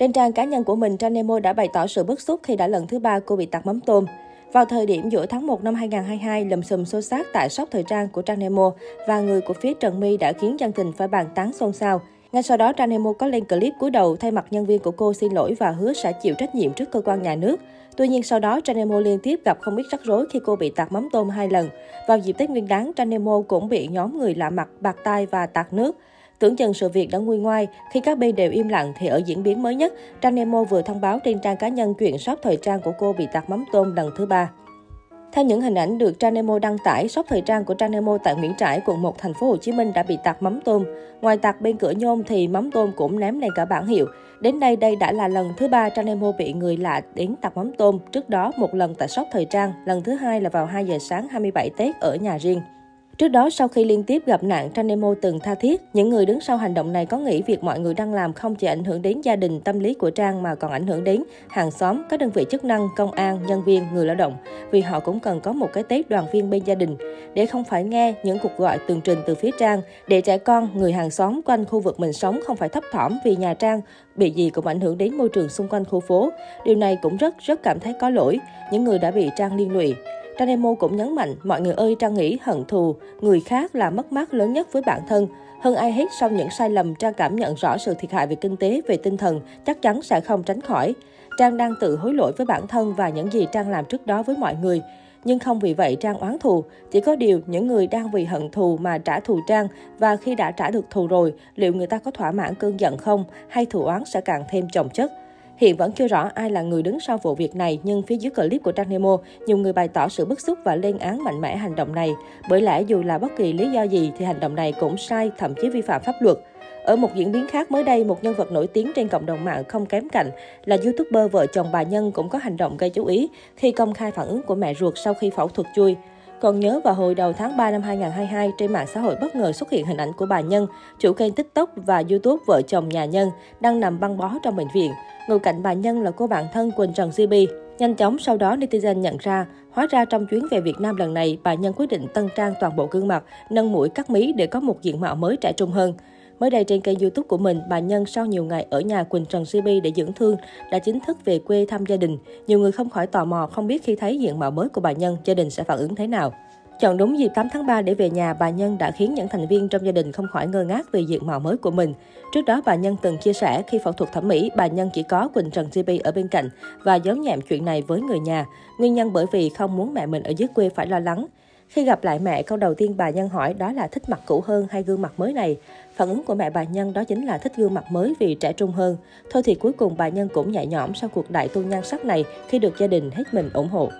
Trên trang cá nhân của mình, Trang Nemo đã bày tỏ sự bức xúc khi đã lần thứ ba cô bị tạt mắm tôm. Vào thời điểm giữa tháng 1 năm 2022, lùm xùm xô xát tại shop thời trang của Trang Nemo và người của phía Trần My đã khiến dân tình phải bàn tán xôn xao. Ngay sau đó, Trang Nemo có lên clip cúi đầu thay mặt nhân viên của cô xin lỗi và hứa sẽ chịu trách nhiệm trước cơ quan nhà nước. Tuy nhiên sau đó, Trang Nemo liên tiếp gặp không ít rắc rối khi cô bị tạt mắm tôm hai lần. Vào dịp Tết Nguyên đán, Trang Nemo cũng bị nhóm người lạ mặt bạc tai và tạt nước. Tưởng chừng sự việc đã nguôi ngoai, khi các bên đều im lặng thì ở diễn biến mới nhất, Trang Nemo vừa thông báo trên trang cá nhân chuyện shop thời trang của cô bị tạt mắm tôm lần thứ ba. Theo những hình ảnh được Trang Nemo đăng tải, shop thời trang của Trang Nemo tại Nguyễn Trãi, quận 1, thành phố Hồ Chí Minh đã bị tạt mắm tôm. Ngoài tạt bên cửa nhôm thì mắm tôm cũng ném lên cả bảng hiệu. Đến đây đây đã là lần thứ ba Trang Nemo bị người lạ đến tạt mắm tôm. Trước đó một lần tại shop thời trang, lần thứ hai là vào 2 giờ sáng 27 Tết ở nhà riêng. Trước đó, sau khi liên tiếp gặp nạn, Trang Nemo từng tha thiết. Những người đứng sau hành động này có nghĩ việc mọi người đang làm không chỉ ảnh hưởng đến gia đình, tâm lý của Trang mà còn ảnh hưởng đến hàng xóm, các đơn vị chức năng, công an, nhân viên, người lao động. Vì họ cũng cần có một cái Tết đoàn viên bên gia đình. Để không phải nghe những cuộc gọi tường trình từ phía Trang, để trẻ con, người hàng xóm quanh khu vực mình sống không phải thấp thỏm vì nhà Trang bị gì cũng ảnh hưởng đến môi trường xung quanh khu phố. Điều này cũng rất rất cảm thấy có lỗi, những người đã bị Trang liên lụy. Trang Nemo cũng nhấn mạnh, mọi người ơi Trang nghĩ hận thù, người khác là mất mát lớn nhất với bản thân. Hơn ai hết sau những sai lầm, Trang cảm nhận rõ sự thiệt hại về kinh tế, về tinh thần, chắc chắn sẽ không tránh khỏi. Trang đang tự hối lỗi với bản thân và những gì Trang làm trước đó với mọi người. Nhưng không vì vậy Trang oán thù. Chỉ có điều, những người đang vì hận thù mà trả thù Trang và khi đã trả được thù rồi, liệu người ta có thỏa mãn cơn giận không hay thù oán sẽ càng thêm chồng chất. Hiện vẫn chưa rõ ai là người đứng sau vụ việc này, nhưng phía dưới clip của Trang Nemo, nhiều người bày tỏ sự bức xúc và lên án mạnh mẽ hành động này. Bởi lẽ dù là bất kỳ lý do gì thì hành động này cũng sai, thậm chí vi phạm pháp luật. Ở một diễn biến khác mới đây, một nhân vật nổi tiếng trên cộng đồng mạng không kém cạnh là youtuber vợ chồng bà Nhân cũng có hành động gây chú ý khi công khai phản ứng của mẹ ruột sau khi phẫu thuật chui. Còn nhớ vào hồi đầu tháng 3 năm 2022, trên mạng xã hội bất ngờ xuất hiện hình ảnh của bà Nhân, chủ kênh TikTok và YouTube vợ chồng nhà Nhân, đang nằm băng bó trong bệnh viện. Ngồi cạnh bà Nhân là cô bạn thân Quỳnh Trần GB. Nhanh chóng sau đó netizen nhận ra, hóa ra trong chuyến về Việt Nam lần này, bà Nhân quyết định tân trang toàn bộ gương mặt, nâng mũi cắt mí để có một diện mạo mới trẻ trung hơn. Mới đây trên kênh YouTube của mình, bà Nhân sau nhiều ngày ở nhà Quỳnh Trần GB để dưỡng thương đã chính thức về quê thăm gia đình. Nhiều người không khỏi tò mò không biết khi thấy diện mạo mới của bà Nhân, gia đình sẽ phản ứng thế nào. Chọn đúng dịp 8 tháng 3 để về nhà, bà Nhân đã khiến những thành viên trong gia đình không khỏi ngơ ngác về diện mạo mới của mình. Trước đó, bà Nhân từng chia sẻ khi phẫu thuật thẩm mỹ, bà Nhân chỉ có Quỳnh Trần GB ở bên cạnh và giấu nhẹm chuyện này với người nhà. Nguyên nhân bởi vì không muốn mẹ mình ở dưới quê phải lo lắng. Khi gặp lại mẹ, câu đầu tiên bà Nhân hỏi đó là thích mặt cũ hơn hay gương mặt mới này. Phản ứng của mẹ bà Nhân đó chính là thích gương mặt mới vì trẻ trung hơn. Thôi thì cuối cùng bà Nhân cũng nhẹ nhõm sau cuộc đại tu nhan sắc này khi được gia đình hết mình ủng hộ.